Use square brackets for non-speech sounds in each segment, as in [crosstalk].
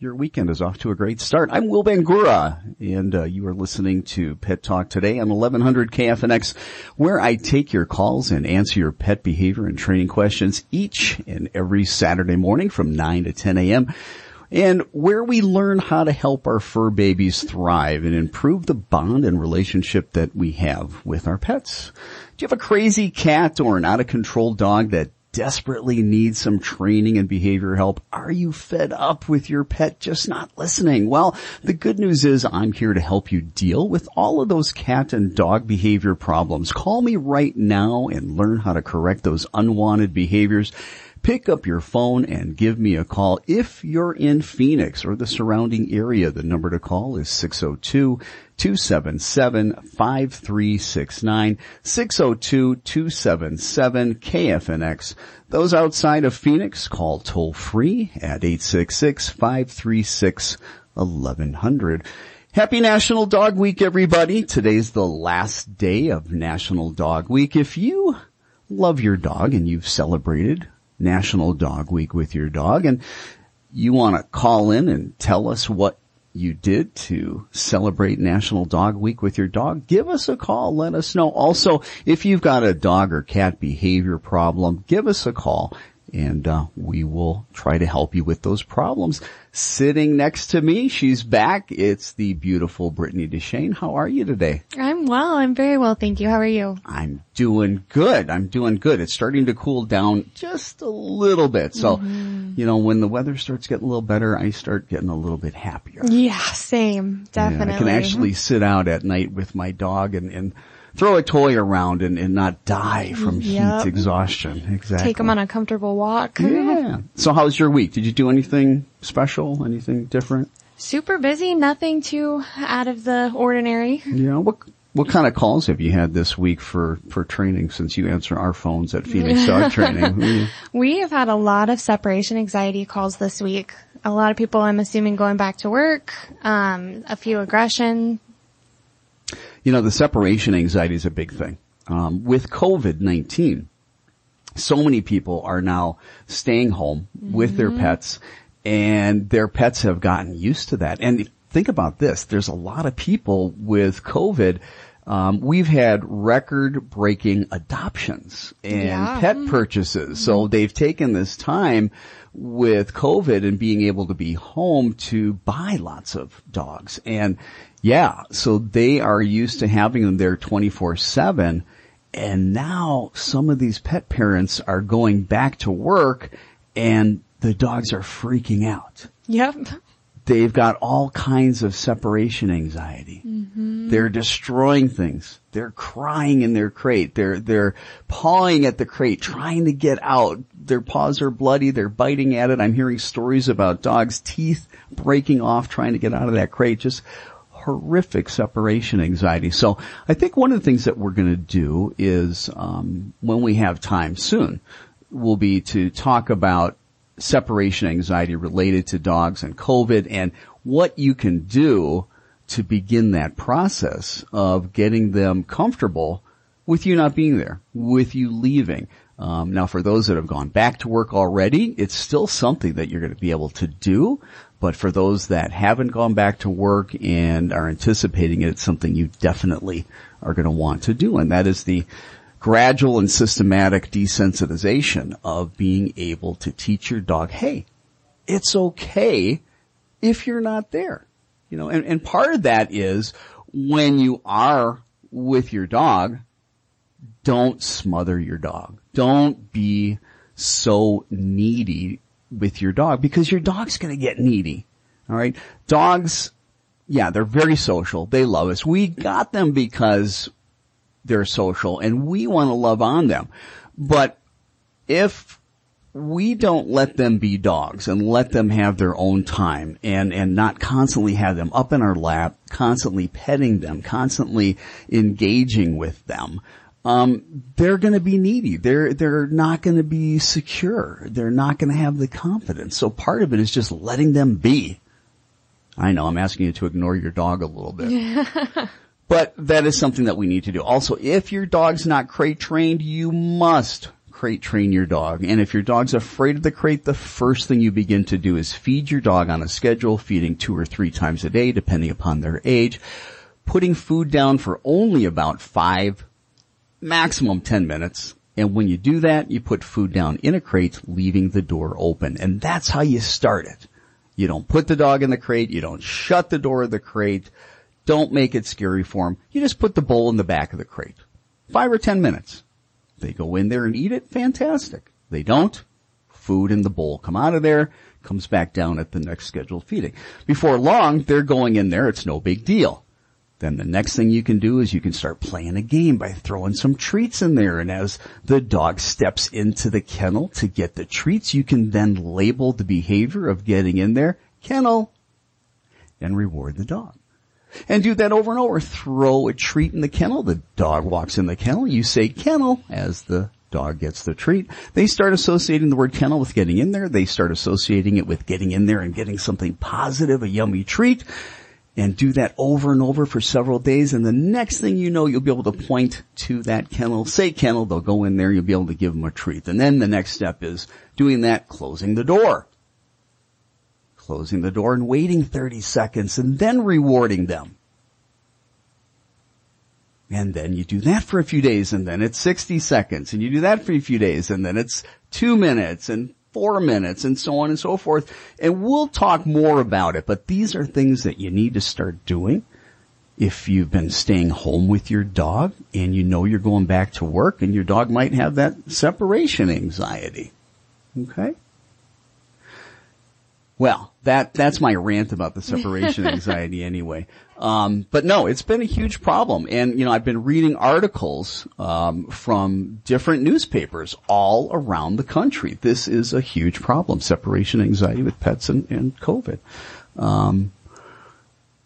your weekend is off to a great start. I'm Will Bangura, and uh, you are listening to Pet Talk today on 1100 KFNX, where I take your calls and answer your pet behavior and training questions each and every Saturday morning from 9 to 10 a.m. And where we learn how to help our fur babies thrive and improve the bond and relationship that we have with our pets. Do you have a crazy cat or an out of control dog that desperately need some training and behavior help? Are you fed up with your pet just not listening? Well, the good news is I'm here to help you deal with all of those cat and dog behavior problems. Call me right now and learn how to correct those unwanted behaviors. Pick up your phone and give me a call. If you're in Phoenix or the surrounding area, the number to call is 602 277-5369, 602-277-KFNX. Those outside of Phoenix, call toll free at 866-536-1100. Happy National Dog Week, everybody. Today's the last day of National Dog Week. If you love your dog and you've celebrated National Dog Week with your dog and you want to call in and tell us what you did to celebrate National Dog Week with your dog, give us a call. Let us know. Also, if you've got a dog or cat behavior problem, give us a call and uh, we will try to help you with those problems. Sitting next to me, she's back. It's the beautiful Brittany DeShane. How are you today? I'm well. I'm very well, thank you. How are you? I'm doing good. I'm doing good. It's starting to cool down just a little bit. So, mm-hmm. you know, when the weather starts getting a little better, I start getting a little bit happier. Yeah, same. Definitely. Yeah, I can actually sit out at night with my dog and, and throw a toy around and, and not die from yep. heat exhaustion. Exactly. Take them on a comfortable walk. [laughs] Yeah. So how's your week? Did you do anything special? Anything different? Super busy. Nothing too out of the ordinary. Yeah. What what kind of calls have you had this week for, for training since you answer our phones at Phoenix Dog [laughs] Training? we have had a lot of separation anxiety calls this week. A lot of people, I'm assuming, going back to work, um, a few aggression, you know, the separation anxiety is a big thing. Um, with COVID-19, so many people are now staying home mm-hmm. with their mm-hmm. pets and their pets have gotten used to that. And think about this. There's a lot of people with COVID um, we've had record-breaking adoptions and yeah. pet mm-hmm. purchases. So mm-hmm. they've taken this time with COVID and being able to be home to buy lots of dogs. And yeah, so they are used to having them there 24-7. And now some of these pet parents are going back to work and the dogs are freaking out. Yep. They've got all kinds of separation anxiety. Mm-hmm. They're destroying things. They're crying in their crate. They're, they're pawing at the crate, trying to get out. Their paws are bloody. They're biting at it. I'm hearing stories about dogs' teeth breaking off trying to get out of that crate. Just horrific separation anxiety. So I think one of the things that we're going to do is, um, when we have time soon, will be to talk about separation anxiety related to dogs and COVID and what you can do to begin that process of getting them comfortable with you not being there, with you leaving. Um, now for those that have gone back to work already, it's still something that you're going to be able to do. But for those that haven't gone back to work and are anticipating it, it's something you definitely are going to want to do. And that is the gradual and systematic desensitization of being able to teach your dog, hey, it's okay if you're not there. You know, and, and part of that is when you are with your dog, don't smother your dog. Don't be so needy with your dog because your dog's gonna get needy. Alright? Dogs, yeah, they're very social. They love us. We got them because they're social and we want to love on them. But if we don't let them be dogs and let them have their own time and, and not constantly have them up in our lap, constantly petting them, constantly engaging with them, um, they're going to be needy. They're they're not going to be secure. They're not going to have the confidence. So part of it is just letting them be. I know I'm asking you to ignore your dog a little bit. [laughs] but that is something that we need to do. Also, if your dog's not crate trained, you must crate train your dog. And if your dog's afraid of the crate, the first thing you begin to do is feed your dog on a schedule, feeding two or three times a day, depending upon their age, putting food down for only about five maximum 10 minutes. And when you do that, you put food down in a crate, leaving the door open. And that's how you start it. You don't put the dog in the crate. You don't shut the door of the crate. Don't make it scary for them. You just put the bowl in the back of the crate. Five or ten minutes. They go in there and eat it. Fantastic. They don't. Food in the bowl come out of there, comes back down at the next scheduled feeding. Before long, they're going in there. It's no big deal. Then the next thing you can do is you can start playing a game by throwing some treats in there. And as the dog steps into the kennel to get the treats, you can then label the behavior of getting in there, kennel, and reward the dog. And do that over and over. Throw a treat in the kennel. The dog walks in the kennel. You say kennel as the dog gets the treat. They start associating the word kennel with getting in there. They start associating it with getting in there and getting something positive, a yummy treat and do that over and over for several days. And the next thing you know, you'll be able to point to that kennel, say kennel, they'll go in there, you'll be able to give them a treat. And then the next step is doing that, closing the door. Closing the door and waiting 30 seconds and then rewarding them. And then you do that for a few days and then it's 60 seconds and you do that for a few days and then it's two minutes and four minutes and so on and so forth. And we'll talk more about it, but these are things that you need to start doing if you've been staying home with your dog and you know you're going back to work and your dog might have that separation anxiety. Okay? Well, that, that's my rant about the separation [laughs] anxiety anyway. Um, but no, it's been a huge problem. And, you know, I've been reading articles, um, from different newspapers all around the country. This is a huge problem, separation anxiety with pets and, and COVID. Um,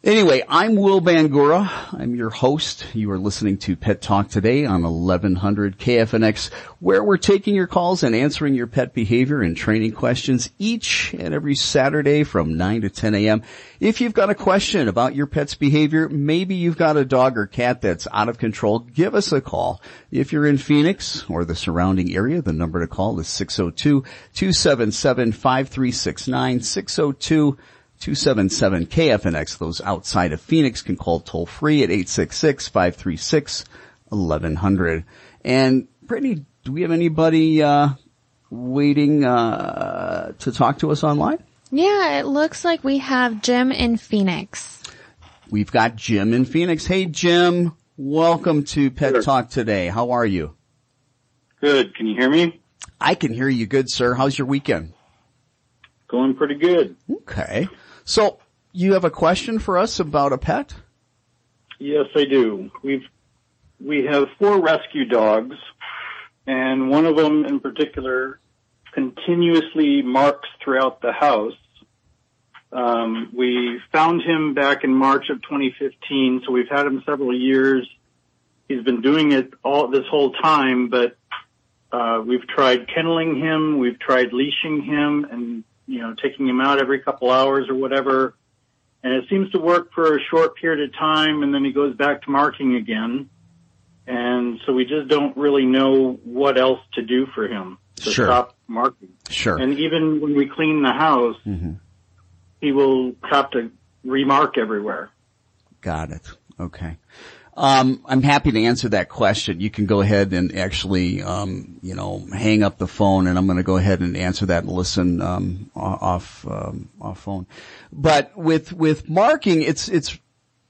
Anyway, I'm Will Bangura. I'm your host. You are listening to Pet Talk today on 1100 KFNX, where we're taking your calls and answering your pet behavior and training questions each and every Saturday from 9 to 10 a.m. If you've got a question about your pet's behavior, maybe you've got a dog or cat that's out of control, give us a call. If you're in Phoenix or the surrounding area, the number to call is 602-277-5369, 602 277 KFNX. Those outside of Phoenix can call toll free at 866-536-1100. And Brittany, do we have anybody, uh, waiting, uh, to talk to us online? Yeah, it looks like we have Jim in Phoenix. We've got Jim in Phoenix. Hey Jim, welcome to Pet Sure. Talk today. How are you? Good. Can you hear me? I can hear you good, sir. How's your weekend? Going pretty good. Okay. So, you have a question for us about a pet? Yes, I do. We've we have four rescue dogs, and one of them in particular continuously marks throughout the house. Um, we found him back in March of 2015, so we've had him several years. He's been doing it all this whole time, but uh, we've tried kenneling him, we've tried leashing him, and you know taking him out every couple hours or whatever. And it seems to work for a short period of time, and then he goes back to marking again. And so we just don't really know what else to do for him to Sure. stop marking. Sure. And even when we clean the house, Mhm. he will have to remark everywhere. Got it. Okay. Um, I'm happy to answer that question. You can go ahead and actually, um, you know, hang up the phone, and I'm going to go ahead and answer that and listen um, off um, off phone. But with with marking, it's it's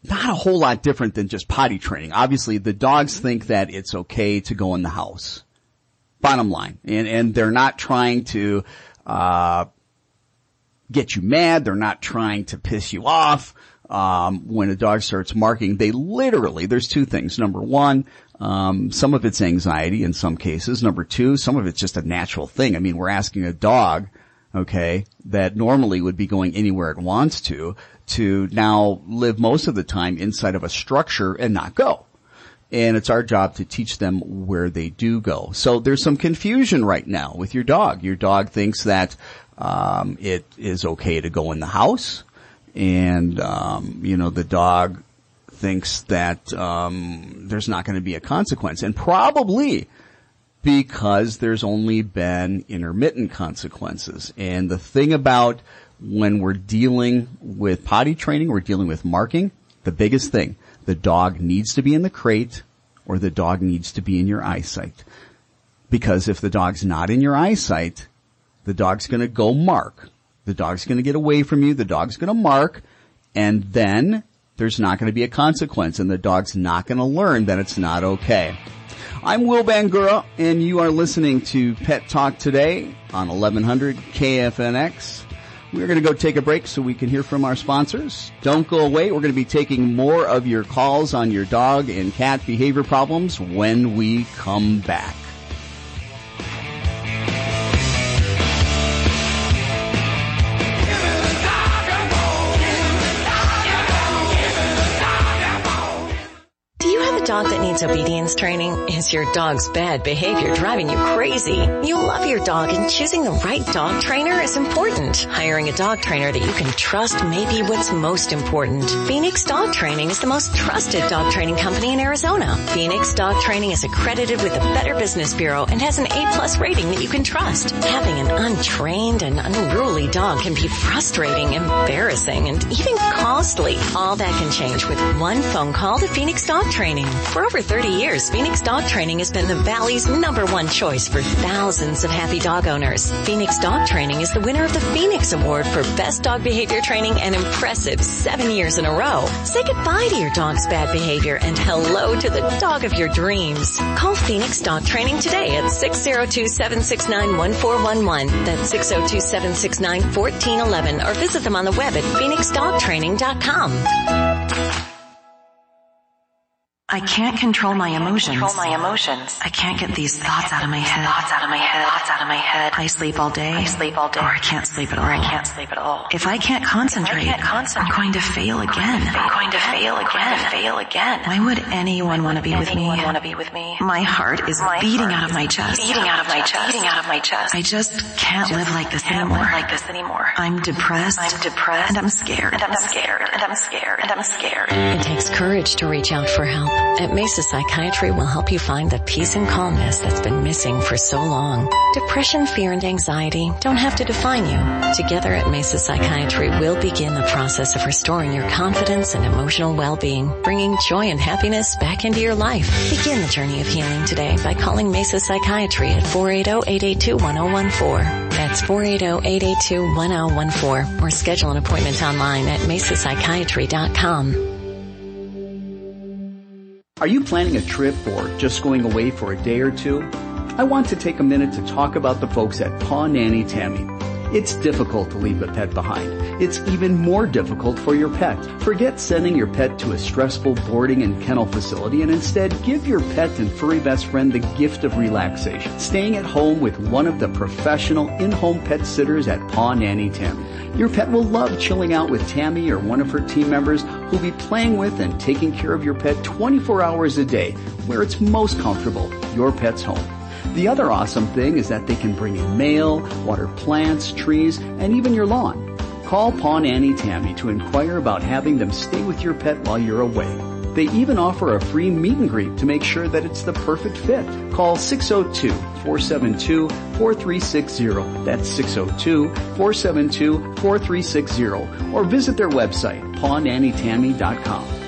not a whole lot different than just potty training. Obviously, the dogs think that it's okay to go in the house. Bottom line, and and they're not trying to. Uh, get you mad. They're not trying to piss you off. Um, when a dog starts marking, they literally, there's two things. Number one, Um, some of it's anxiety in some cases. Number two, some of it's just a natural thing. I mean, we're asking a dog, okay, that normally would be going anywhere it wants to, to now live most of the time inside of a structure and not go. And it's our job to teach them where they do go. So there's some confusion right now with your dog. Your dog thinks that um, it is okay to go in the house, and um, you know the dog thinks that um, there's not going to be a consequence, and probably because there's only been intermittent consequences. And the thing about when we're dealing with potty training, we're dealing with marking, the biggest thing, the dog needs to be in the crate or the dog needs to be in your eyesight. Because if the dog's not in your eyesight, the dog's gonna go mark. The dog's gonna get away from you, the dog's gonna mark, and then there's not gonna be a consequence and the dog's not gonna learn that it's not okay. I'm Will Bangura and you are listening to Pet Talk today on 1100 KFNX. We're going to go take a break so we can hear from our sponsors. Don't go away. We're going to be taking more of your calls on your dog and cat behavior problems when we come back. Dog that needs obedience training? Is your dog's bad behavior driving you crazy? You love your dog and choosing the right dog trainer is important. Hiring a dog trainer that you can trust may be what's most important. Phoenix Dog Training is the most trusted dog training company in Arizona. Phoenix Dog Training is accredited with the Better Business Bureau and has an A-plus rating that you can trust. Having an untrained and unruly dog can be frustrating, embarrassing, and even costly. All that can change with one phone call to Phoenix Dog Training. For over 30 years, Phoenix Dog Training has been the Valley's number one choice for thousands of happy dog owners. Phoenix Dog Training is the winner of the Phoenix Award for Best Dog Behavior Training and impressive seven years in a row. Say goodbye to your dog's bad behavior and hello to the dog of your dreams. Call Phoenix Dog Training today at 602-769-1411. That's 602-769-1411 or visit them on the web at phoenixdogtraining.com. I can't control my emotions. Control my emotions. I can't get these thoughts out of my head. Thoughts out of my head. Thoughts out of my head. I sleep all day. I sleep all day. Or I can't sleep at all. Or I can't sleep at all. If I can't concentrate, I can't concentrate I'm going to fail again. I'm going to fail again. Fail again. Why would anyone want to be with me? want to be with me? My heart is My beating heart out of my chest. Beating out of my chest. Beating out of my chest. I just can't live like this can't anymore. live like this anymore. I'm depressed. I'm depressed. And I'm scared. And I'm scared. And I'm scared. And I'm scared. It takes courage to reach out for help. At Mesa Psychiatry we'll help you find the peace and calmness that's been missing for so long. Depression, fear, and anxiety don't have to define you. Together at Mesa Psychiatry, we'll begin the process of restoring your confidence and emotional well-being, bringing joy and happiness back into your life. Begin the journey of healing today by calling Mesa Psychiatry at 480-882-1014. That's 480-882-1014 or schedule an appointment online at mesapsychiatry.com. Are you planning a trip or just going away for a day or two? I want to take a minute to talk about the folks at Paw Nanny Tammy. It's difficult to leave a pet behind. It's even more difficult for your pet. Forget sending your pet to a stressful boarding and kennel facility and instead give your pet and furry best friend the gift of relaxation. Staying at home with one of the professional in-home pet sitters at Paw Nanny Tammy. Your pet will love chilling out with Tammy or one of her team members who'll be playing with and taking care of your pet 24 hours a day where it's most comfortable, your pet's home. The other awesome thing is that they can bring in mail, water plants, trees, and even your lawn. Call Paw Nanny Tammy to inquire about having them stay with your pet while you're away. They even offer a free meet and greet to make sure that it's the perfect fit. Call 602-472-4360. That's 602-472-4360. Or visit their website, pawnannytammy.com.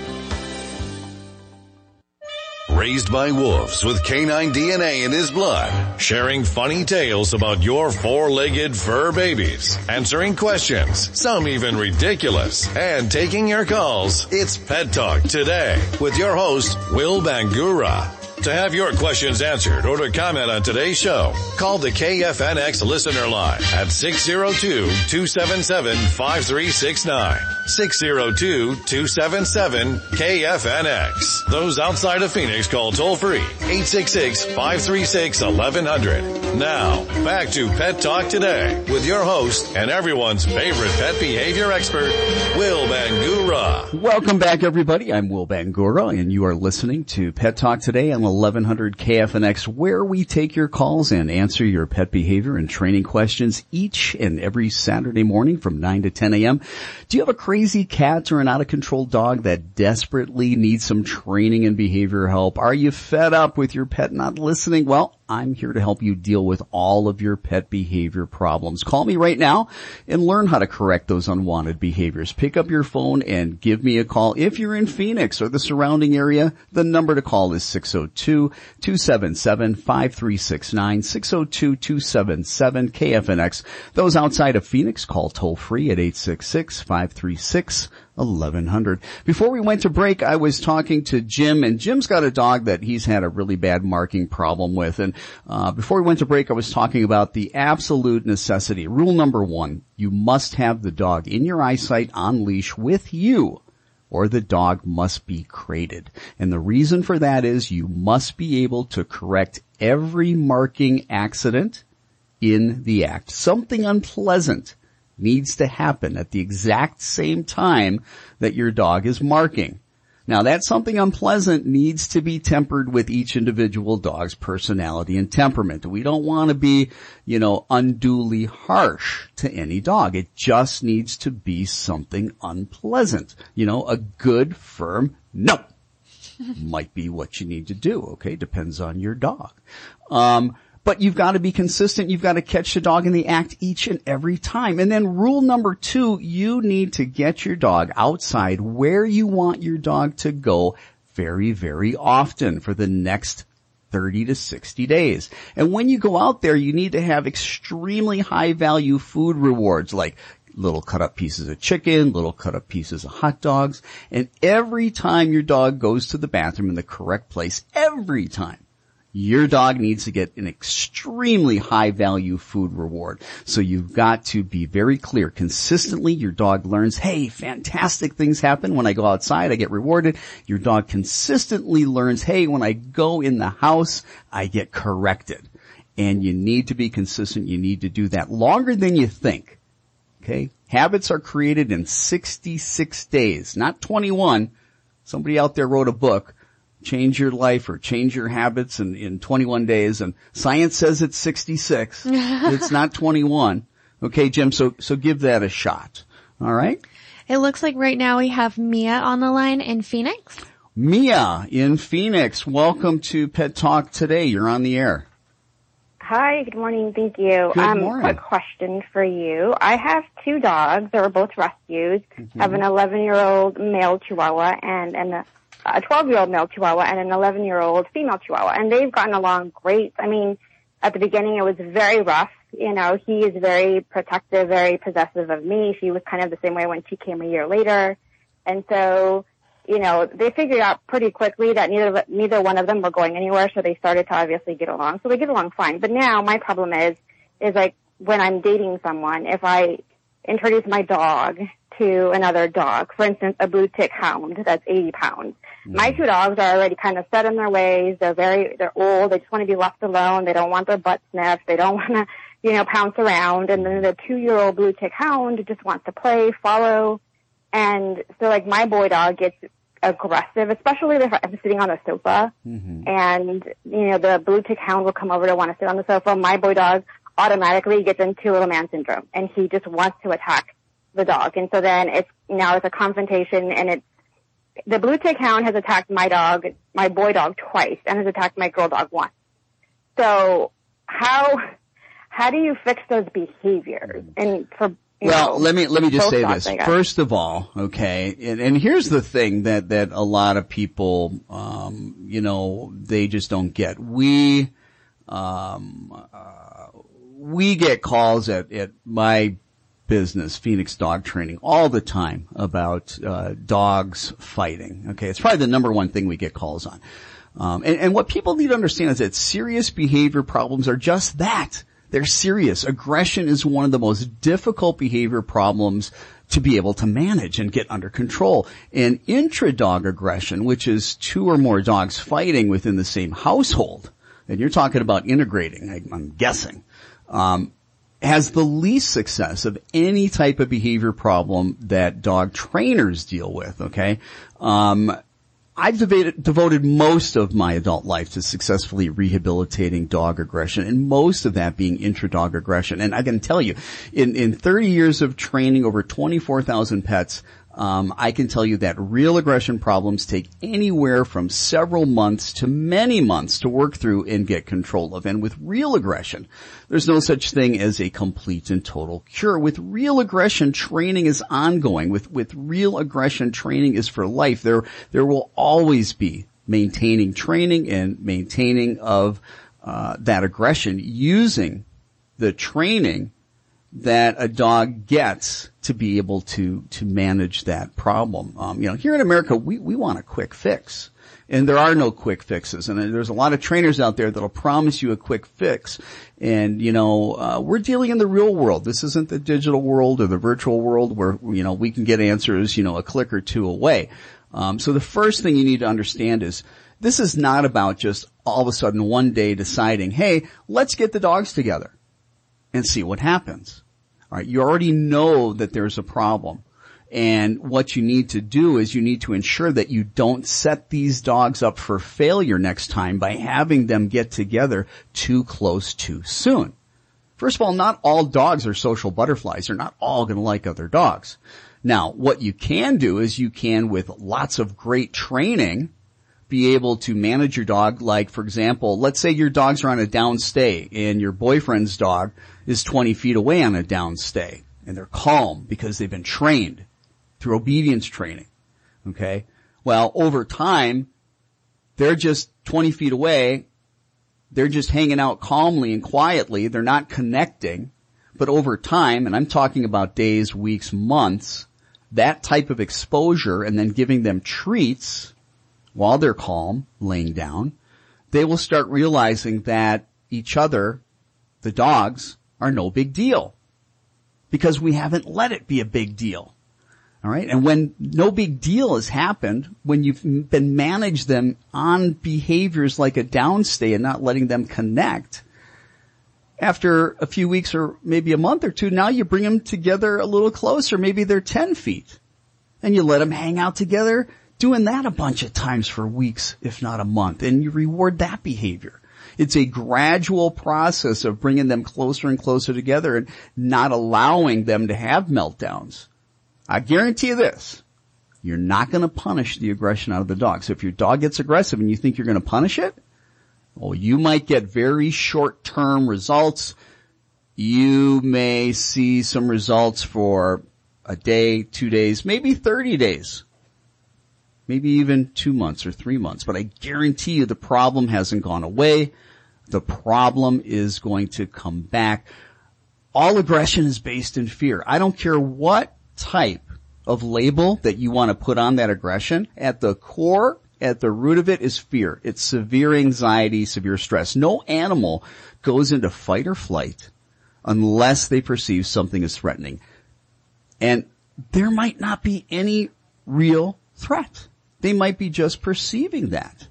Raised by wolves with canine DNA in his blood, sharing funny tales about your four-legged fur babies, answering questions, some even ridiculous, and taking your calls. It's Pet Talk today with your host, Will Bangura. To have your questions answered or to comment on today's show, call the KFNX listener line at 602-277-5369. 602-277-KFNX. Those outside of Phoenix call toll free 866-536-1100. Now, back to Pet Talk Today with your host and everyone's favorite pet behavior expert, Will Bangura. Welcome back everybody. I'm Will Bangura and you are listening to Pet Talk Today on 1100 KFNX where we take your calls and answer your pet behavior and training questions each and every Saturday morning from 9 to 10 a.m. Do you have a crazy cat or an out of control dog that desperately needs some training and behavior help? Are you fed up with your pet not listening? Well, I'm here to help you deal with all of your pet behavior problems. Call me right now and learn how to correct those unwanted behaviors. Pick up your phone and give me a call. If you're in Phoenix or the surrounding area, the number to call is 602-277-5369, 602-277-KFNX. Those outside of Phoenix, call toll free at 866-536 1100. Before we went to break, I was talking to Jim and Jim's got a dog that he's had a really bad marking problem with. And, uh, before we went to break, I was talking about the absolute necessity. Rule number one, you must have the dog in your eyesight on leash with you or the dog must be crated. And the reason for that is you must be able to correct every marking accident in the act. Something unpleasant needs to happen at the exact same time that your dog is marking. Now that something unpleasant needs to be tempered with each individual dog's personality and temperament. We don't want to be, you know, unduly harsh to any dog. It just needs to be something unpleasant. You know, a good firm no [laughs] might be what you need to do. Okay. Depends on your dog. Um, but you've got to be consistent. You've got to catch the dog in the act each and every time. And then rule number two, you need to get your dog outside where you want your dog to go very, very often for the next 30 to 60 days. And when you go out there, you need to have extremely high value food rewards like little cut up pieces of chicken, little cut up pieces of hot dogs. And every time your dog goes to the bathroom in the correct place, every time, your dog needs to get an extremely high value food reward. So you've got to be very clear. Consistently, your dog learns, hey, fantastic things happen when I go outside, I get rewarded. Your dog consistently learns, hey, when I go in the house, I get corrected. And you need to be consistent. You need to do that longer than you think. Okay? Habits are created in 66 days, not 21. Somebody out there wrote a book change your life or change your habits in, in 21 days and science says it's 66. [laughs] it's not 21. Okay, Jim, so, so give that a shot. All right? It looks like right now we have Mia on the line in Phoenix. Mia in Phoenix, welcome to Pet Talk today. You're on the air. Hi, good morning. Thank you. Good um, morning. Quick question for you. I have two dogs. They were both rescues. Mm-hmm. I have an 11 year old male Chihuahua and an a 12 year old male Chihuahua and an 11 year old female Chihuahua. And they've gotten along great. I mean, at the beginning it was very rough. You know, he is very protective, very possessive of me. She was kind of the same way when she came a year later. And so, you know, they figured out pretty quickly that neither, neither one of them were going anywhere. So they started to obviously get along. So they get along fine. But now my problem is, is like when I'm dating someone, if I introduce my dog to another dog, for instance, a blue tick hound that's 80 pounds, my two dogs are already kind of set in their ways. They're very, they're old. They just want to be left alone. They don't want their butt sniffed. They don't [laughs] want to, you know, pounce around. And then the two-year-old blue tick hound just wants to play, follow. And so like my boy dog gets aggressive, especially if I'm sitting on the sofa mm-hmm. and, you know, the blue tick hound will come over to want to sit on the sofa. My boy dog automatically gets into little man syndrome and he just wants to attack the dog. And so then it's, now it's a confrontation and it's, the blue tick hound has attacked my dog, my boy dog twice and has attacked my girl dog once. So how, how do you fix those behaviors? And for, you Well, know, let me let me just say dogs, this. First of all, okay, and, and here's the thing that that a lot of people, um, you know, they just don't get. We, um, uh, we get calls at at my business, Phoenix Dog Training, all the time about uh, dogs fighting. Okay, it's probably the number one thing we get calls on. Um, and, and what people need to understand is that serious behavior problems are just that. They're serious. Aggression is one of the most difficult behavior problems to be able to manage and get under control. And intra-dog aggression, which is two or more dogs fighting within the same household, and you're talking about integrating, I, I'm guessing, um, has the least success of any type of behavior problem that dog trainers deal with, okay? Um, I've devoted, devoted most of my adult life to successfully rehabilitating dog aggression and most of that being intra-dog aggression. And I can tell you, in, in 30 years of training over 24,000 pets, um, I can tell you that real aggression problems take anywhere from several months to many months to work through and get control of. And with real aggression, there's no such thing as a complete and total cure. With real aggression, training is ongoing. With with real aggression, training is for life. There there will always be maintaining training and maintaining of uh, that aggression using the training that a dog gets to be able to to manage that problem. Um, you know, here in America, we we want a quick fix, and there are no quick fixes. And there's a lot of trainers out there that'll promise you a quick fix. And you know, uh, we're dealing in the real world. This isn't the digital world or the virtual world where you know we can get answers, you know, a click or two away. Um, so the first thing you need to understand is this is not about just all of a sudden one day deciding, hey, let's get the dogs together and see what happens. All right, you already know that there's a problem. And what you need to do is you need to ensure that you don't set these dogs up for failure next time by having them get together too close too soon. First of all, not all dogs are social butterflies. They're not all going to like other dogs. Now, what you can do is you can, with lots of great training, be able to manage your dog. Like, for example, let's say your dogs are on a downstay and your boyfriend's dog is 20 feet away on a downstay and they're calm because they've been trained through obedience training. Okay. Well, over time, they're just 20 feet away. They're just hanging out calmly and quietly. They're not connecting. But over time, and I'm talking about days, weeks, months, that type of exposure and then giving them treats while they're calm, laying down, they will start realizing that each other, the dogs, are no big deal. Because we haven't let it be a big deal. Alright? And when no big deal has happened, when you've been managed them on behaviors like a downstay and not letting them connect, after a few weeks or maybe a month or two, now you bring them together a little closer. Maybe they're 10 feet. And you let them hang out together, doing that a bunch of times for weeks, if not a month. And you reward that behavior. It's a gradual process of bringing them closer and closer together and not allowing them to have meltdowns. I guarantee you this. You're not going to punish the aggression out of the dog. So if your dog gets aggressive and you think you're going to punish it, well, you might get very short-term results. You may see some results for a day, two days, maybe 30 days. Maybe even two months or three months. But I guarantee you the problem hasn't gone away. The problem is going to come back. All aggression is based in fear. I don't care what type of label that you want to put on that aggression. At the core, at the root of it is fear. It's severe anxiety, severe stress. No animal goes into fight or flight unless they perceive something as threatening. And there might not be any real threat. They might be just perceiving that.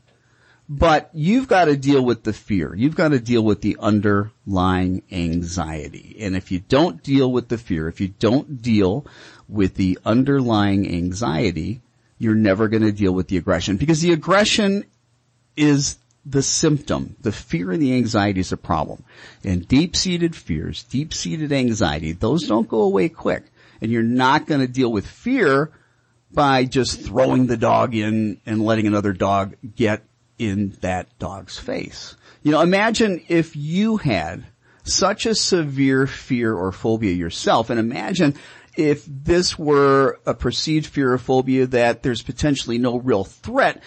But you've got to deal with the fear. You've got to deal with the underlying anxiety. And if you don't deal with the fear, if you don't deal with the underlying anxiety, you're never going to deal with the aggression because the aggression is the symptom. The fear and the anxiety is a problem. And deep-seated fears, deep-seated anxiety, those don't go away quick. And you're not going to deal with fear by just throwing the dog in and letting another dog get in that dog's face. You know, imagine if you had such a severe fear or phobia yourself and imagine if this were a perceived fear or phobia that there's potentially no real threat,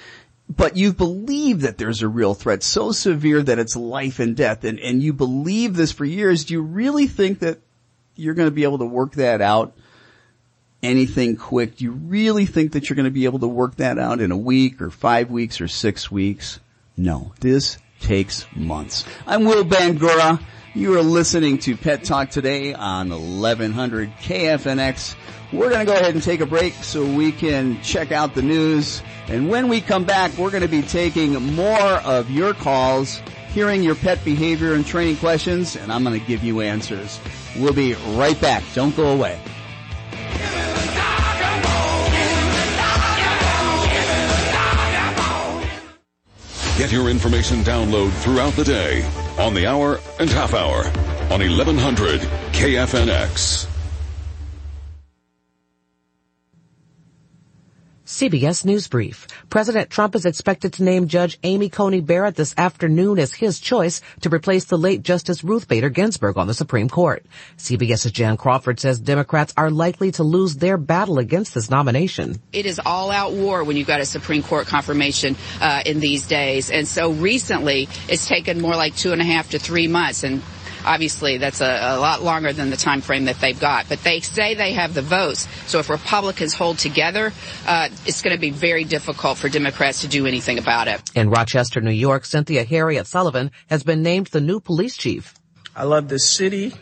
but you believe that there's a real threat so severe that it's life and death and, and you believe this for years, do you really think that you're going to be able to work that out anything quick? Do you really think that you're going to be able to work that out in a week or five weeks or six weeks? No, this takes months. I'm Will Bangura. You are listening to Pet Talk today on 1100 KFNX. We're going to go ahead and take a break so we can check out the news. And when we come back, we're going to be taking more of your calls, hearing your pet behavior and training questions, and I'm going to give you answers. We'll be right back. Don't go away. Get your information download throughout the day, on the hour and half hour, on 1100 KFNX. CBS News Brief. President Trump is expected to name Judge Amy Coney Barrett this afternoon as his choice to replace the late Justice Ruth Bader Ginsburg on the Supreme Court. CBS's Jan Crawford says Democrats are likely to lose their battle against this nomination. It is all out war when you've got a Supreme Court confirmation uh, in these days. And so recently it's taken more like two and a half to three months. And obviously that's a, a, lot longer than the time frame that they've got. But they say they have the votes. So if Republicans hold together, uh, it's going to be very difficult for Democrats to do anything about it. In Rochester, New York, Cynthia Herriott-Sullivan has been named the new police chief. I love this city,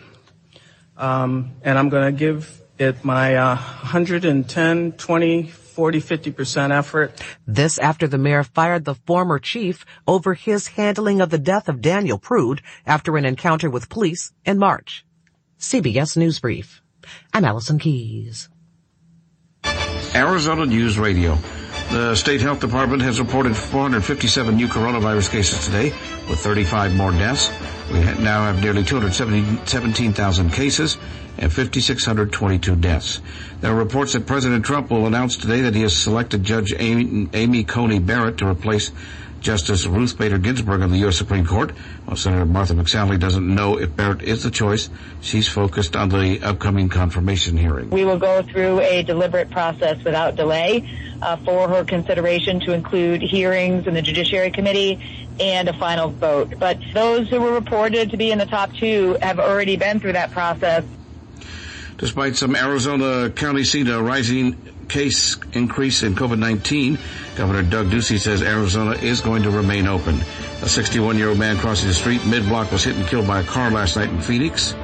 um, and I'm going to give it my uh, 110, 20, 40, 50% effort. This after the mayor fired the former chief over his handling of the death of Daniel Prude after an encounter with police in March. CBS News Brief. I'm Allison Keyes. Arizona News Radio. The state health department has reported 457 new coronavirus cases today, with 35 more deaths. We now have nearly 217,000 cases and 5,622 deaths. There are reports that President Trump will announce today that he has selected Judge Amy, Coney Barrett to replace Justice Ruth Bader Ginsburg on the U.S. Supreme Court. While Senator Martha McSally doesn't know if Barrett is the choice, she's focused on the upcoming confirmation hearing. We will go through a deliberate process without delay uh, for her consideration to include hearings in the Judiciary Committee and a final vote. But those who were reported to be in the top two have already been through that process. Despite some Arizona county seeing a rising case increase in COVID-19, Governor Doug Ducey says Arizona is going to remain open. A 61-year-old man crossing the street mid-block was hit and killed by a car last night in Phoenix.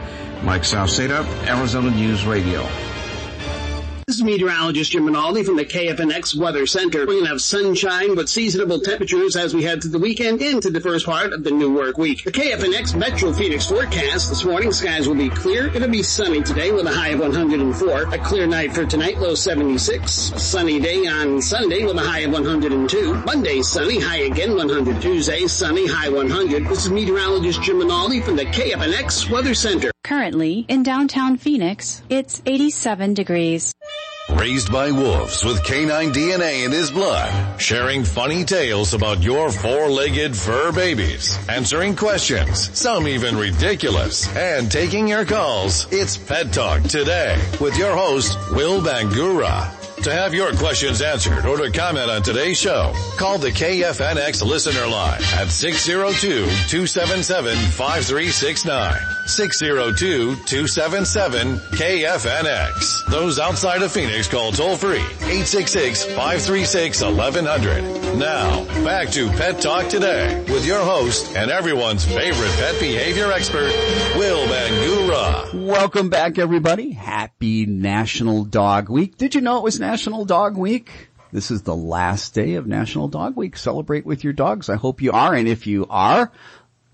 Mike Salceda, Arizona News Radio. This is meteorologist Jim Rinaldi from the KFNX Weather Center. We're going to have sunshine but seasonable temperatures as we head to the weekend into the first part of the new work week. The KFNX Metro Phoenix forecast this morning, skies will be clear. It'll be sunny today with a high of 104. A clear night for tonight, low 76. A sunny day on Sunday with a high of 102. Monday, sunny, high again 100. Tuesday, sunny, high 100. This is meteorologist Jim Rinaldi from the KFNX Weather Center. Currently, in downtown Phoenix, it's 87 degrees. Raised by wolves with canine DNA in his blood, sharing funny tales about your four-legged fur babies, answering questions, some even ridiculous, and taking your calls. It's Pet Talk today with your host, Will Bangura. To have your questions answered or to comment on today's show, call the KFNX listener line at 602-277-5369. 602-277-KFNX. Those outside of Phoenix call toll free 866-536-1100. Now, back to Pet Talk today with your host and everyone's favorite pet behavior expert, Will Bangura. Welcome back everybody. Happy National Dog Week. Did you know it was National Dog Week? This is the last day of National Dog Week. Celebrate with your dogs. I hope you are. And if you are,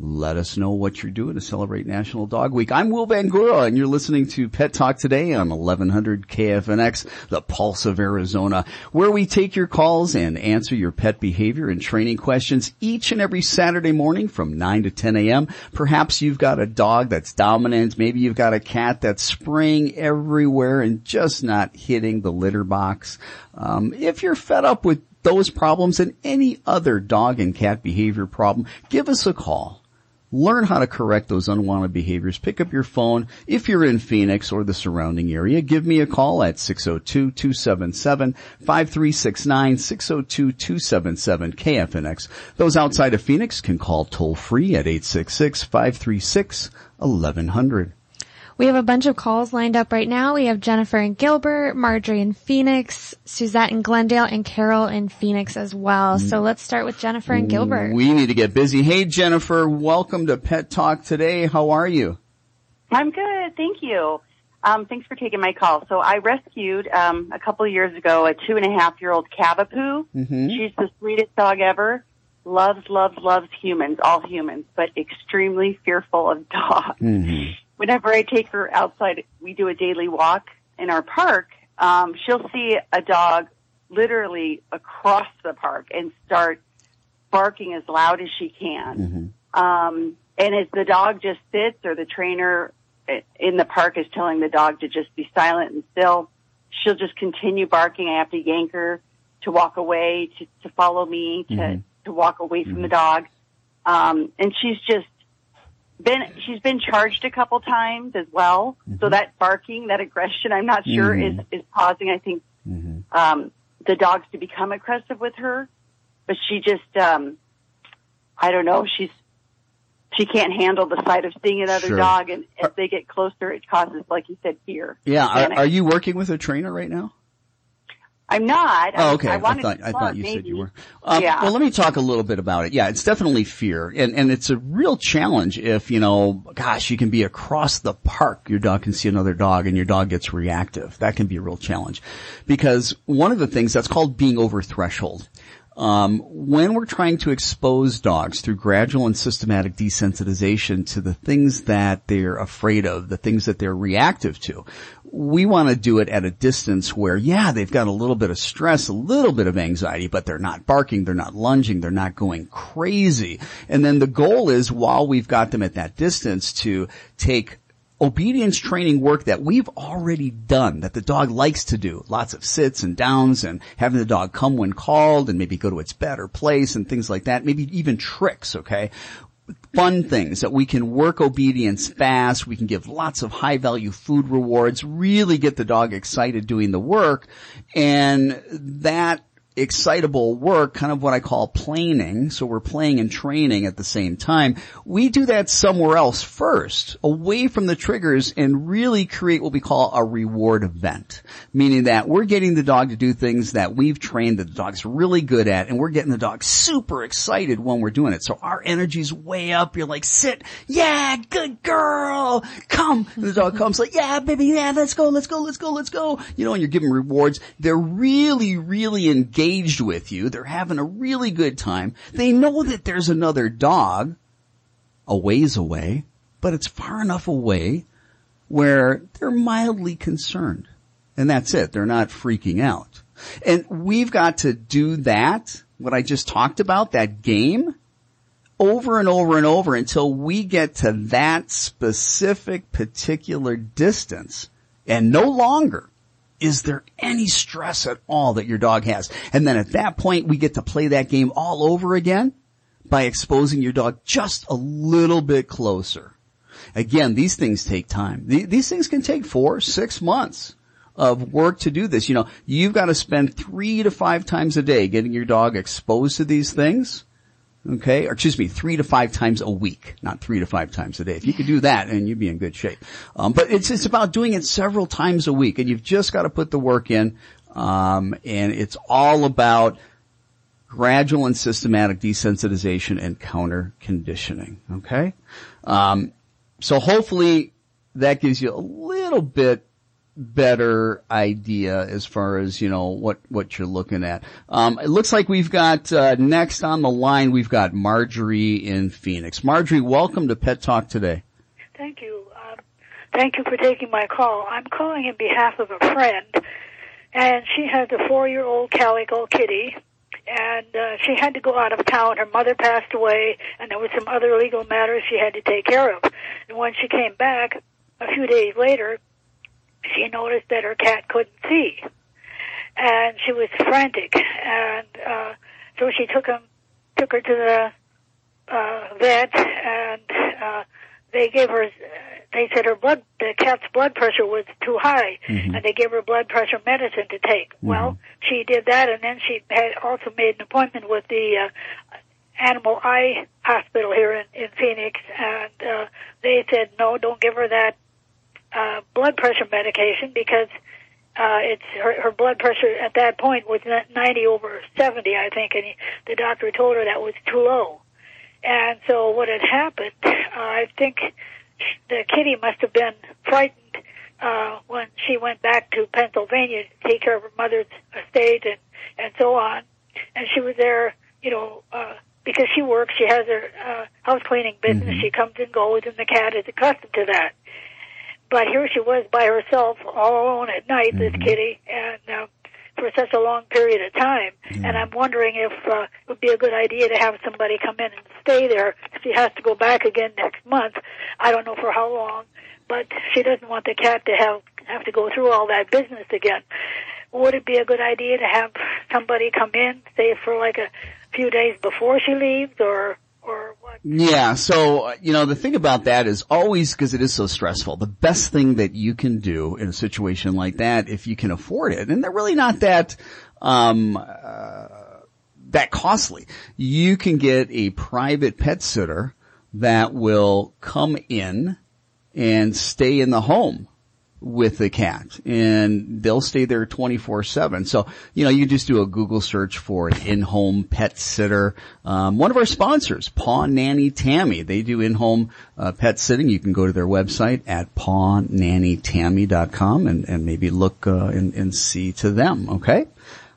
let us know what you're doing to celebrate National Dog Week. I'm Will Bangura and you're listening to Pet Talk today on 1100 KFNX, the pulse of Arizona, where we take your calls and answer your pet behavior and training questions each and every Saturday morning from 9 to 10 a.m. Perhaps you've got a dog that's dominant. Maybe you've got a cat that's spraying everywhere and just not hitting the litter box. Um, if you're fed up with those problems and any other dog and cat behavior problem, give us a call. Learn how to correct those unwanted behaviors. Pick up your phone. If you're in Phoenix or the surrounding area, give me a call at 602-277-5369, 602-277-KFNX. Those outside of Phoenix can call toll free at 866-536-1100. We have a bunch of calls lined up right now. We have Jennifer and Gilbert, Marjorie in Phoenix, Suzette in Glendale, and Carol in Phoenix as well. So let's start with Jennifer and Gilbert. We need to get busy. Hey, Jennifer, welcome to Pet Talk today. How are you? I'm good, thank you. Um, thanks for taking my call. So I rescued um, a couple of years ago a two and a half year old Cavapoo. Mm-hmm. She's the sweetest dog ever. Loves, loves, loves humans, all humans, but extremely fearful of dogs. Mm-hmm. Whenever I take her outside, we do a daily walk in our park. Um, she'll see a dog literally across the park and start barking as loud as she can. Um, and as the dog just sits or the trainer in the park is telling the dog to just be silent and still, she'll just continue barking. I have to yank her to walk away, to, to follow me, to, to walk away from the dog. Um, and she's just been, she's been charged a couple times as well. So that barking, that aggression, I'm not sure Mhm. is, is causing, I think, um, the dogs to become aggressive with her. But she just, um, I don't know, she's, she can't handle the sight of seeing another Sure. dog, and as they get closer, it causes, like you said, fear. Yeah. Are, are you working with a trainer right now? I'm not. Oh, okay. I, I, thought I thought you said you were. Um, yeah. Well, let me talk a little bit about it. Yeah, it's definitely fear, and and it's a real challenge if you know, gosh, you can be across the park, your dog can see another dog, and your dog gets reactive. That can be a real challenge, because one of the things that's called being over threshold. Um, when we're trying to expose dogs through gradual and systematic desensitization to the things that they're afraid of, the things that they're reactive to, we want to do it at a distance where, yeah, they've got a little bit of stress, a little bit of anxiety, but they're not barking, they're not lunging, they're not going crazy. And then the goal is while we've got them at that distance to take obedience training work that we've already done that the dog likes to do. Lots of sits and downs and having the dog come when called and maybe go to its bed or place and things like that. Maybe even tricks, okay? Fun things that we can work obedience fast. We can give lots of high value food rewards, really get the dog excited doing the work. And that excitable work, kind of what I call planing. So we're playing and training at the same time. We do that somewhere else first, away from the triggers and really create what we call a reward event. Meaning that we're getting the dog to do things that we've trained that the dog's really good at and we're getting the dog super excited when we're doing it. So our energy's way up. You're like, sit. Yeah, good girl. Come. And the dog comes like, yeah, baby. Yeah, let's go. Let's go. Let's go. Let's go. You know, and you're giving rewards. They're really, really engaged with you. They're having a really good time. They know that there's another dog a ways away, but it's far enough away where they're mildly concerned. And that's it. They're not freaking out. And we've got to do that, what I just talked about, that game, over and over and over until we get to that specific particular distance and no longer is there any stress at all that your dog has? And then at that point, we get to play that game all over again by exposing your dog just a little bit closer. Again, these things take time. These things can take four, six months of work to do this. You know, you've got to spend three to five times a day getting your dog exposed to these things. Okay, or excuse me, three to five times a week, not three to five times a day. If you could do that, and you'd be in good shape. Um, but it's it's about doing it several times a week, and you've just got to put the work in. Um, and it's all about gradual and systematic desensitization and counter conditioning. Okay, um, so hopefully that gives you a little bit better idea as far as you know what what you're looking at. Um, it looks like we've got uh, next on the line we've got Marjorie in Phoenix. Marjorie, welcome to Pet Talk today. Thank you. Um, thank you for taking my call. I'm calling in behalf of a friend, and she has a four-year-old calico kitty, and uh, she had to go out of town. Her mother passed away, and there were some other legal matters she had to take care of. And when she came back a few days later, she noticed that her cat couldn't see, and she was frantic. And uh, so she took him, took her to the uh, vet, and uh, they gave her. They said her blood, the cat's blood pressure was too high, Mhm. and they gave her blood pressure medicine to take. Well, she did that, and then she had also made an appointment with the uh, animal eye hospital here in, in Phoenix, and uh, they said no, don't give her that uh, blood pressure medication because uh, it's her, her blood pressure at that point was 90 over 70, I think, and the doctor told her that was too low. And so what had happened, uh, I think the kitty must have been frightened uh, when she went back to Pennsylvania to take care of her mother's estate and and so on. And she was there, you know, uh, because she works. She has her uh, house cleaning business. Mm-hmm. She comes and goes, and the cat is accustomed to that. But here she was by herself, all alone at night. This Mm-hmm. kitty, and uh, for such a long period of time. And I'm wondering if uh, it would be a good idea to have somebody come in and stay there. If she has to go back again next month. I don't know for how long, but she doesn't want the cat to have have to go through all that business again. Would it be a good idea to have somebody come in, say for like a few days before she leaves, or what? Yeah, so, you know, the thing about that is always, because it is so stressful, the best thing that you can do in a situation like that, if you can afford it, and they're really not that, um, uh, that costly, you can get a private pet sitter that will come in and stay in the home with the cat and they'll stay there 24-7 so you know you just do a google search for an in-home pet sitter. Um, one of our sponsors paw nanny tammy. They do in-home uh, pet sitting. You can go to their website at pawnannytammy.com and, and maybe look uh, and, and see to them okay?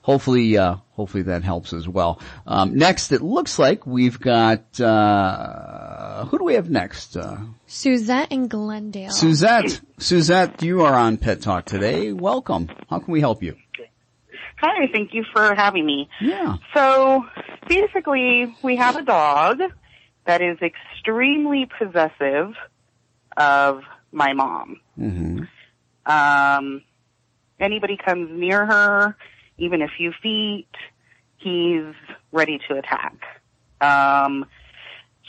Hopefully uh, hopefully that helps as well um, next it looks like we've got uh, who do we have next uh, Suzette in Glendale. Suzette, Suzette, you are on Pet Talk today. Welcome. How can we help you? Hi, thank you for having me. Yeah. So basically, we have a dog that is extremely possessive of my mom. Mm-hmm. Um, anybody comes near her, even a few feet, he's ready to attack. Um,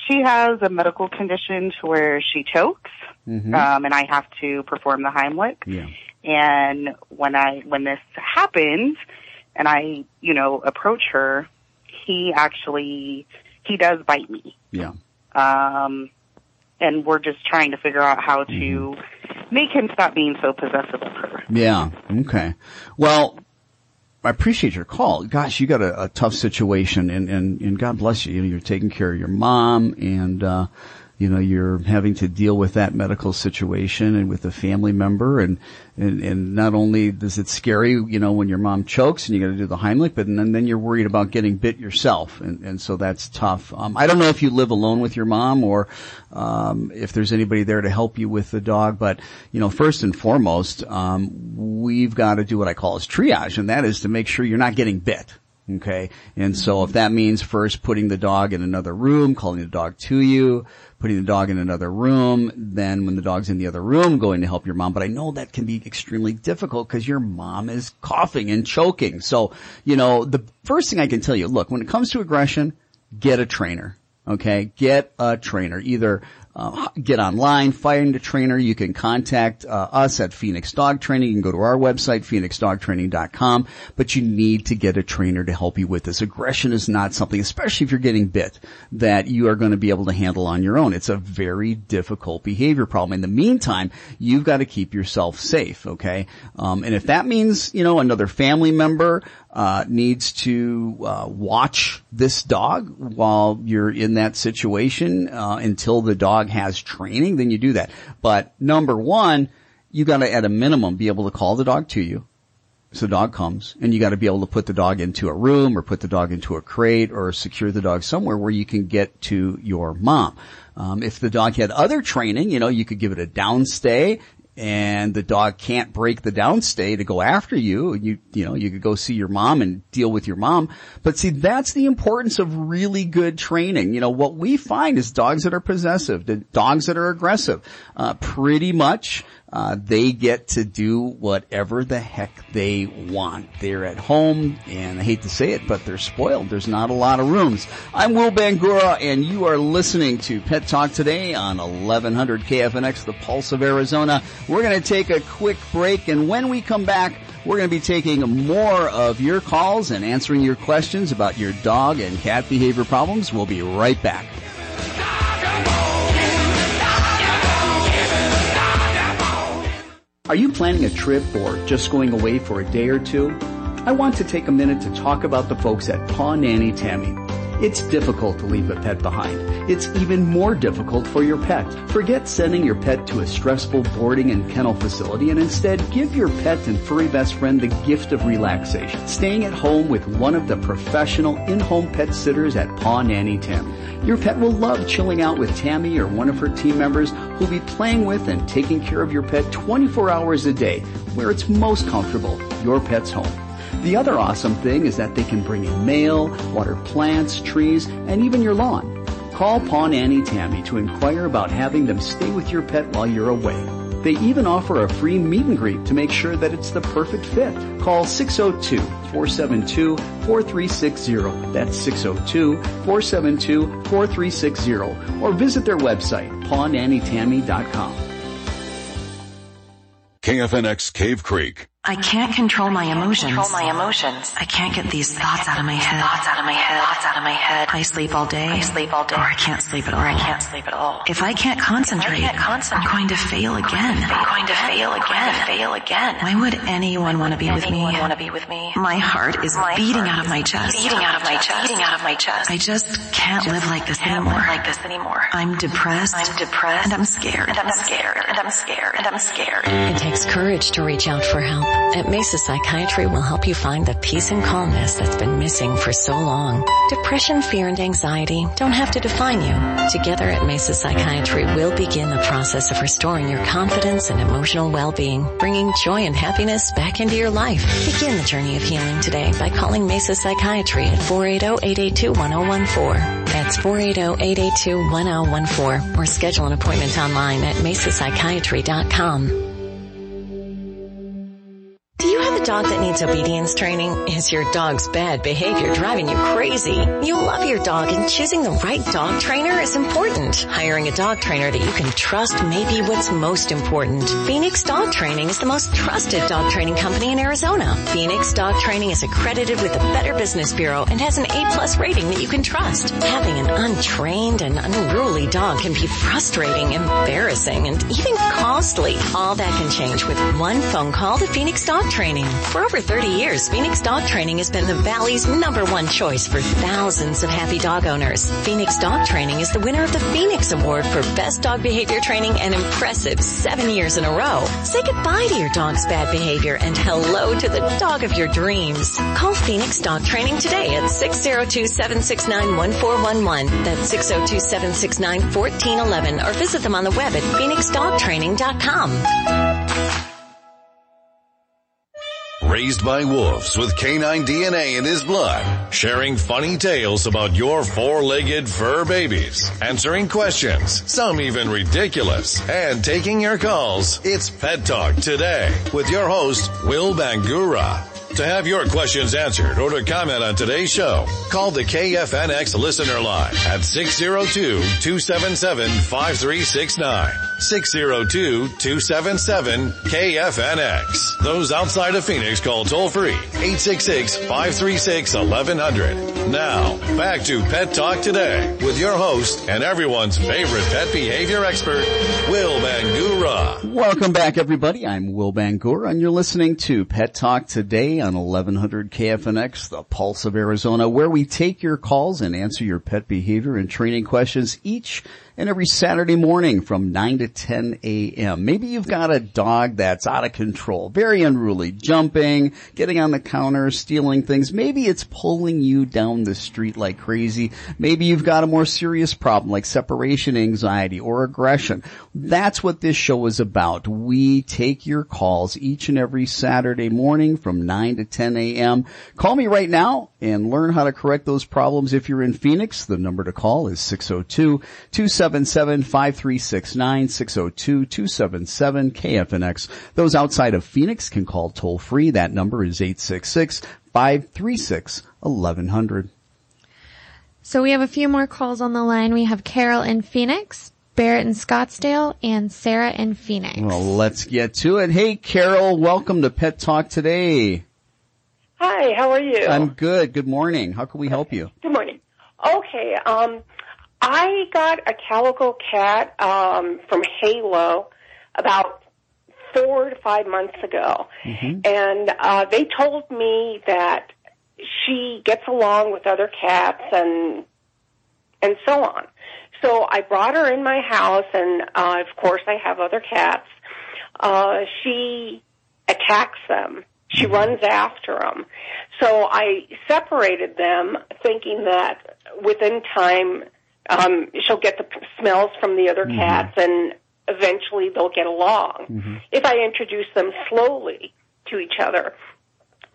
she has a medical condition to where she chokes, Mhm. um, and I have to perform the Heimlich. Yeah. And when I when this happens, and I you know approach her, he actually he does bite me. Yeah. Um, and we're just trying to figure out how to Mm-hmm. make him stop being so possessive of her. Yeah. Okay. Well, I appreciate your call. Gosh, you got a, a tough situation and, and, and God bless you. You know, You're taking care of your mom and, uh, you know, you're having to deal with that medical situation and with a family member and, and, and not only is it scary, you know, when your mom chokes and you gotta do the Heimlich, but then, then you're worried about getting bit yourself. And, and so that's tough. Um, I don't know if you live alone with your mom or, um, if there's anybody there to help you with the dog, but, you know, first and foremost, um, we've got to do what I call as triage, and that is to make sure you're not getting bit. Okay. And so if that means first putting the dog in another room, calling the dog to you, putting the dog in another room, then when the dog's in the other room, going to help your mom. But I know that can be extremely difficult because your mom is coughing and choking. So, you know, the first thing I can tell you, look, when it comes to aggression, get a trainer. Okay, get a trainer. Either uh, get online, find a trainer. You can contact uh, us at Phoenix Dog Training. You can go to our website, phoenixdogtraining.com. But you need to get a trainer to help you with this. Aggression is not something, especially if you're getting bit, that you are going to be able to handle on your own. It's a very difficult behavior problem. In the meantime, you've got to keep yourself safe. Okay, um, and if that means you know another family member uh, needs to uh, watch this dog while you're in that situation uh, until the dog has training, then you do that. But number one, you got to at a minimum be able to call the dog to you. So the dog comes and you got to be able to put the dog into a room or put the dog into a crate or secure the dog somewhere where you can get to your mom. Um, if the dog had other training, you know, you could give it a downstay and the dog can't break the downstay to go after you. You, you know, you could go see your mom and deal with your mom. But see, that's the importance of really good training. You know, what we find is dogs that are possessive, dogs that are aggressive, uh, pretty much, uh, they get to do whatever the heck they want. They're at home, and I hate to say it, but they're spoiled. There's not a lot of rooms. I'm Will Bangura, and you are listening to Pet Talk today on 1100 KFNX, the Pulse of Arizona. We're going to take a quick break, and when we come back, we're going to be taking more of your calls and answering your questions about your dog and cat behavior problems. We'll be right back. Are you planning a trip or just going away for a day or two? I want to take a minute to talk about the folks at Paw Nanny Tammy. It's difficult to leave a pet behind. It's even more difficult for your pet. Forget sending your pet to a stressful boarding and kennel facility and instead give your pet and furry best friend the gift of relaxation. Staying at home with one of the professional in-home pet sitters at Paw Nanny Tammy. Your pet will love chilling out with Tammy or one of her team members who'll be playing with and taking care of your pet 24 hours a day where it's most comfortable, your pet's home. The other awesome thing is that they can bring in mail, water plants, trees, and even your lawn. Call Paw Nanny Tammy to inquire about having them stay with your pet while you're away. They even offer a free meet and greet to make sure that it's the perfect fit. Call 602-472-4360. That's 602-472-4360. Or visit their website, pawnannytammy.com. KFNX Cave Creek. I can't control my emotions. Control my emotions. I can't get these thoughts out of my head. Thoughts out of my head. Thoughts out of my head. I sleep all day. I sleep all day. Or I can't sleep at all. Or I can't sleep at all. If I can't concentrate, I can't concentrate, I'm going to fail again. I'm going to fail again. I'm going to fail again. Why would anyone want to be with me? Anyone want to be with me? My heart is My beating heart out of my chest. Beating out of my chest. Beating out of my chest. I just can't live like this can't anymore. live like this anymore. I'm depressed. I'm depressed. And I'm scared. And I'm scared. And I'm scared. And I'm scared. It takes courage to reach out for help. At Mesa Psychiatry we'll help you find the peace and calmness that's been missing for so long. Depression, fear, and anxiety don't have to define you. Together at Mesa Psychiatry, we'll begin the process of restoring your confidence and emotional well-being, bringing joy and happiness back into your life. Begin the journey of healing today by calling Mesa Psychiatry at 480-882-1014. That's 480-882-1014 or schedule an appointment online at mesapsychiatry.com. A dog that needs obedience training? Is your dog's bad behavior driving you crazy? You love your dog and choosing the right dog trainer is important. Hiring a dog trainer that you can trust may be what's most important. Phoenix Dog Training is the most trusted dog training company in Arizona. Phoenix Dog Training is accredited with the Better Business Bureau and has an A-plus rating that you can trust. Having an untrained and unruly dog can be frustrating, embarrassing, and even costly. All that can change with one phone call to Phoenix Dog Training. For over 30 years, Phoenix Dog Training has been the Valley's number one choice for thousands of happy dog owners. Phoenix Dog Training is the winner of the Phoenix Award for Best Dog Behavior Training an impressive seven years in a row. Say goodbye to your dog's bad behavior and hello to the dog of your dreams. Call Phoenix Dog Training today at 602-769-1411. That's 602-769-1411 or visit them on the web at phoenixdogtraining.com. Raised by wolves with canine DNA in his blood, sharing funny tales about your four-legged fur babies, answering questions, some even ridiculous, and taking your calls. It's Pet Talk today with your host, Will Bangura. To have your questions answered or to comment on today's show, call the KFNX listener line at 602-277-5369. 602-277-KFNX. Those outside of Phoenix call toll free 866-536-1100. Now, back to Pet Talk today with your host and everyone's favorite pet behavior expert, Will Bangura. Welcome back everybody. I'm Will Bangura and you're listening to Pet Talk today on 1100 KFNX, the pulse of Arizona, where we take your calls and answer your pet behavior and training questions each and every Saturday morning from 9 to 10 a.m. Maybe you've got a dog that's out of control, very unruly, jumping, getting on the counter, stealing things. Maybe it's pulling you down the street like crazy. Maybe you've got a more serious problem like separation anxiety or aggression. That's what this show is about. We take your calls each and every Saturday morning from 9 to 10 a.m. Call me right now and learn how to correct those problems if you're in Phoenix. The number to call is 602 277-5369, 602-277-KFNX. Those outside of Phoenix can call toll free. That number is 866-536-1100. So we have a few more calls on the line. We have Carol in Phoenix, Barrett in Scottsdale, and Sarah in Phoenix. Well, let's get to it. Hey, Carol, welcome to Pet Talk today. Hi, how are you? I'm good. Good morning. How can we help you? Good morning. Okay, um, I got a calico cat um, from Halo about four to five months ago, Mm-hmm. and uh, they told me that she gets along with other cats and and so on. So I brought her in my house, and uh, of course I have other cats. Uh, she attacks them. She runs after them. So I separated them, thinking that within time um, she'll get the p- smells from the other cats, and eventually they'll get along. If I introduce them slowly to each other,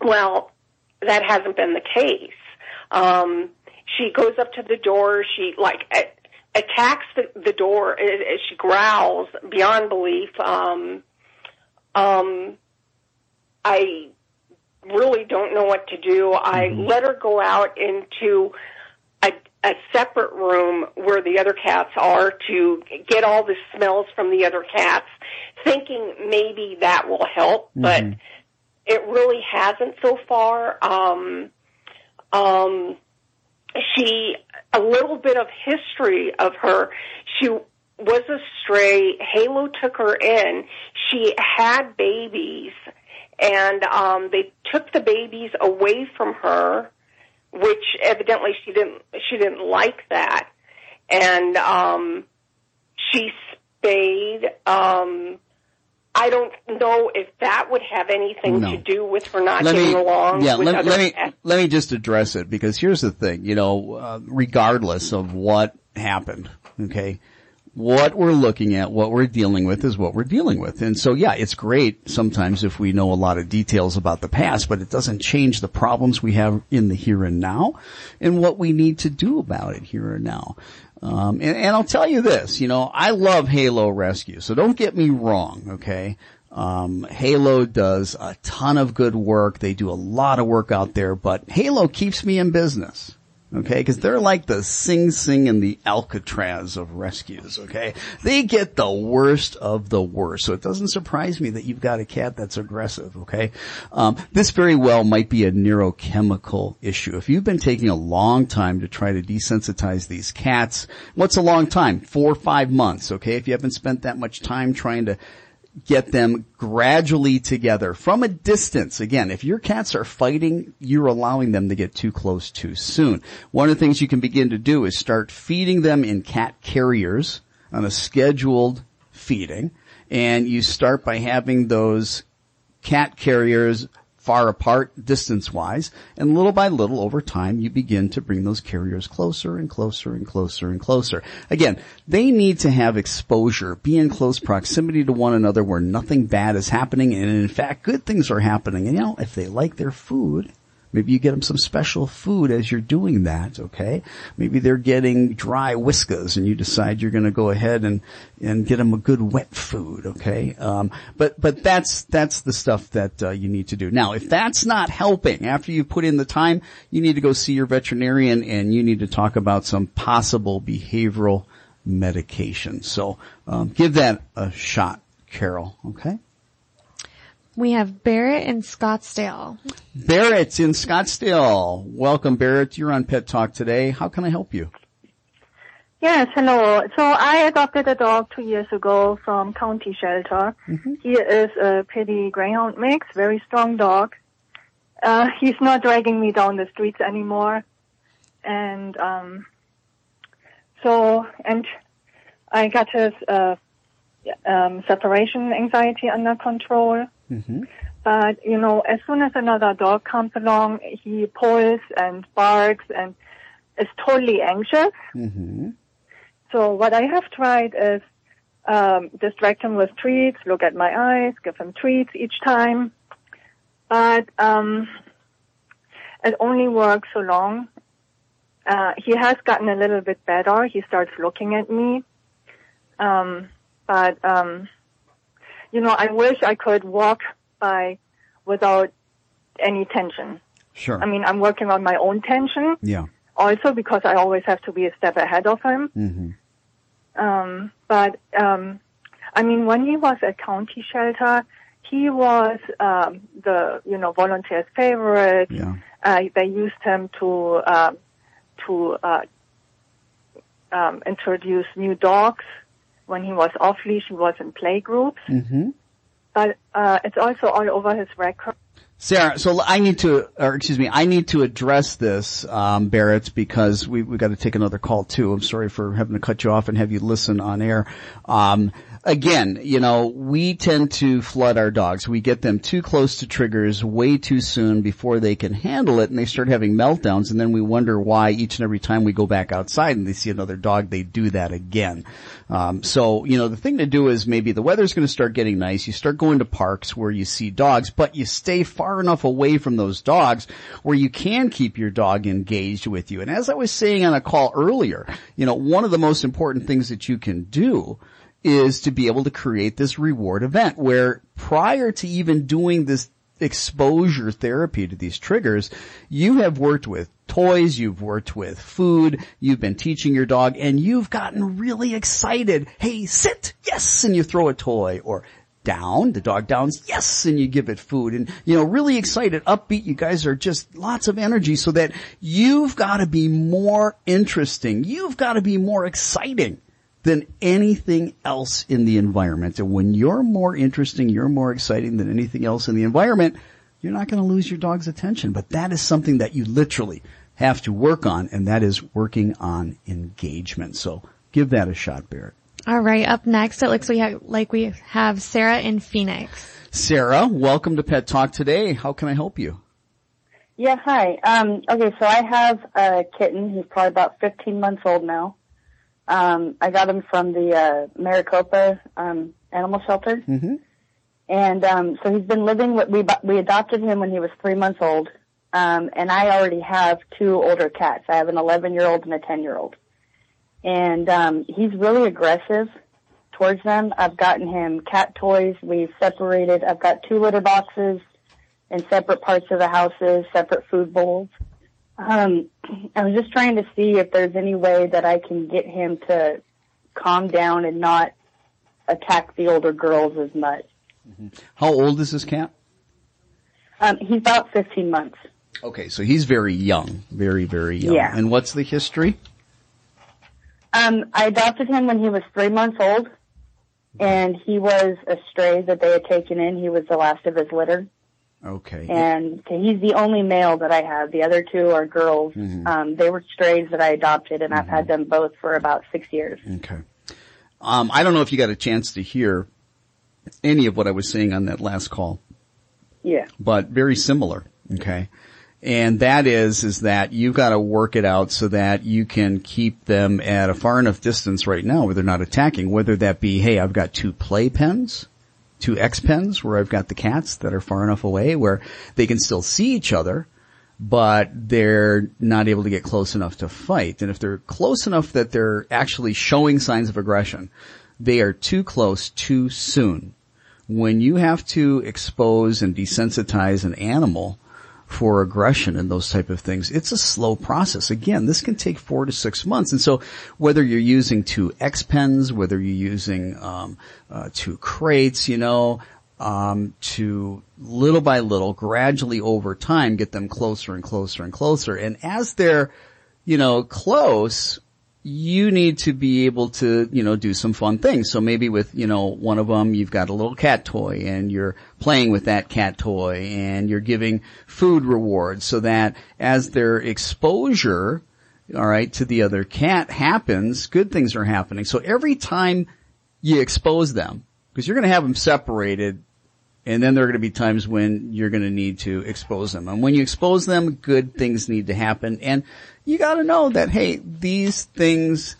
well, that hasn't been the case. Um, she goes up to the door. She like a- attacks the, the door. uh, uh, She growls beyond belief. Um, um, I really don't know what to do. I let her go out into a, separate room where the other cats are to get all the smells from the other cats, thinking maybe that will help, but it really hasn't so far. Um, um, she, a little bit of history of her. She was a stray. Halo took her in. She had babies, and um, they took the babies away from her, which evidently she didn't. She didn't like that, and um, she spayed. Um, I don't know if that would have anything No. to do with her not let getting me, along yeah, with let, let me, let me just address it because here's the thing, you know, uh, regardless of what happened, okay, what we're looking at, what we're dealing with is what we're dealing with. And so yeah, it's great sometimes if we know a lot of details about the past, but it doesn't change the problems we have in the here and now and what we need to do about it here and now. Um, and, and I'll tell you this, you know, I love Halo Rescue, so don't get me wrong, okay? Um, Halo does a ton of good work. They do a lot of work out there, but Halo keeps me in business. Okay, cause they're like the Sing Sing and the Alcatraz of rescues, okay? They get the worst of the worst. So it doesn't surprise me that you've got a cat that's aggressive, okay? Um, this very well might be a neurochemical issue. If you've been taking a long time to try to desensitize these cats, what's a long time? Four or five months, okay? If you haven't spent that much time trying to get them gradually together from a distance. Again, if your cats are fighting, you're allowing them to get too close too soon. One of the things you can begin to do is start feeding them in cat carriers on a scheduled feeding. And you start by having those cat carriers far apart distance wise and little by little over time you begin to bring those carriers closer and closer and closer and closer. Again, they need to have exposure, be in close proximity to one another where nothing bad is happening and in fact good things are happening. And you know, if they like their food, Maybe you get them some special food as you're doing that, okay? Maybe they're getting dry whiskas and you decide you're gonna go ahead and, and get them a good wet food, okay? Um, but, but that's, that's the stuff that, uh, you need to do. Now, if that's not helping, after you put in the time, you need to go see your veterinarian and you need to talk about some possible behavioral medication. So, um, give that a shot, Carol, okay? We have Barrett in Scottsdale. Barrett in Scottsdale. Welcome, Barrett. You're on Pet Talk today. How can I help you? Yes, hello. So I adopted a dog two years ago from county shelter. He is a pretty greyhound mix, very strong dog. Uh, he's not dragging me down the streets anymore. And, um, so, and I got his, uh, um, separation anxiety under control. Mm-hmm. But, you know, as soon as another dog comes along, he pulls and barks and is totally anxious. Mm-hmm. So what I have tried is um, distract him with treats, look at my eyes, give him treats each time. But um, it only works so long. Uh, he has gotten a little bit better. He starts looking at me. Um, but um, you know, I wish I could walk by without any tension. Sure. I mean, I'm working on my own tension Yeah. also because I always have to be a step ahead of him. Mm-hmm. Um, but um, I mean, when he was at county shelter, he was um, the you know volunteers' favorite. Yeah. Uh, they used him to uh, to uh, um, introduce new dogs. When he was off leash, he was in play groups. Mm-hmm. but uh, it's also all over his record. Sarah, so I need to, or excuse me, I need to address this, um, Barrett, because we we got to take another call too. I'm sorry for having to cut you off and have you listen on air. Um, again, you know, we tend to flood our dogs. We get them too close to triggers way too soon before they can handle it and they start having meltdowns and then we wonder why each and every time we go back outside and they see another dog, they do that again. Um, so, you know, the thing to do is maybe the weather's going to start getting nice. You start going to parks where you see dogs, but you stay far enough away from those dogs where you can keep your dog engaged with you. And as I was saying on a call earlier, you know, one of the most important things that you can do is to be able to create this reward event where prior to even doing this exposure therapy to these triggers, you have worked with toys, you've worked with food, you've been teaching your dog, and you've gotten really excited. Hey, sit! Yes! And you throw a toy. Or down, the dog downs, yes, and you give it food. And, you know, really excited, upbeat, you guys are just lots of energy so that you've got to be more interesting. You've got to be more exciting than anything else in the environment. And when you're more interesting, you're more exciting than anything else in the environment, you're not going to lose your dog's attention. But that is something that you literally have to work on, and that is working on engagement. So give that a shot, Barrett. All right. Up next, it looks we have, like we have Sarah in Phoenix. Sarah, welcome to Pet Talk today. How can I help you? Yeah, hi. Um, okay, so I have a kitten. He's probably about 15 months old now. Um, I got him from the uh, Maricopa um, Animal Shelter, Mm-hmm. and um, so he's been living. With, we we adopted him when he was three months old, um, and I already have two older cats. I have an 11 year old and a 10 year old, and um, he's really aggressive towards them. I've gotten him cat toys. We've separated. I've got two litter boxes in separate parts of the houses, separate food bowls. Um, I was just trying to see if there's any way that I can get him to calm down and not attack the older girls as much. How old is this cat? Um, he's about 15 months. Okay, so he's very young, very, very young. Yeah. And what's the history? Um, I adopted him when he was three months old, and he was a stray that they had taken in. He was the last of his litter, Okay. and he's the only male that I have. The other two are girls. Mhm. Um, they were strays that I adopted, and I've had them both for about six years. Okay. Um, I don't know if you got a chance to hear any of what I was saying on that last call, Yeah. but very similar. Okay. And that is, is that you've got to work it out so that you can keep them at a far enough distance right now where they're not attacking, whether that be, hey, I've got two play pens, two X pens where I've got the cats that are far enough away where they can still see each other, but they're not able to get close enough to fight. And if they're close enough that they're actually showing signs of aggression, they are too close too soon. When you have to expose and desensitize an animal for aggression and those type of things, it's a slow process. Again, this can take four to six months. And so whether you're using two X pens, whether you're using, um, uh, two crates, you know, um, to little by little, gradually over time, get them closer and closer and closer. And as they're, you know, close, you need to be able to, you know, do some fun things. So maybe with, you know, one of them, you've got a little cat toy and you're playing with that cat toy and you're giving food rewards so that as their exposure, all right, to the other cat happens, good things are happening. So every time you expose them, because you're going to have them separated and then there are going to be times when you're going to need to expose them. And when you expose them, good things need to happen. And you got to know that, hey, these things,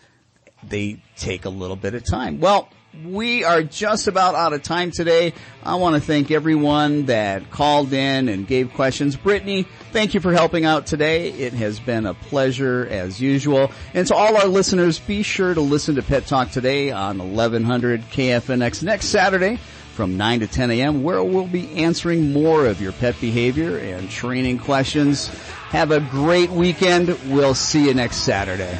they take a little bit of time. Well, we are just about out of time today. I want to thank everyone that called in and gave questions. Brittany, thank you for helping out today. It has been a pleasure as usual. And to all our listeners, be sure to listen to Pet Talk today on 1100 KFNX next Saturday from 9 to 10 a.m. where we'll be answering more of your pet behavior and training questions. Have a great weekend. We'll see you next Saturday.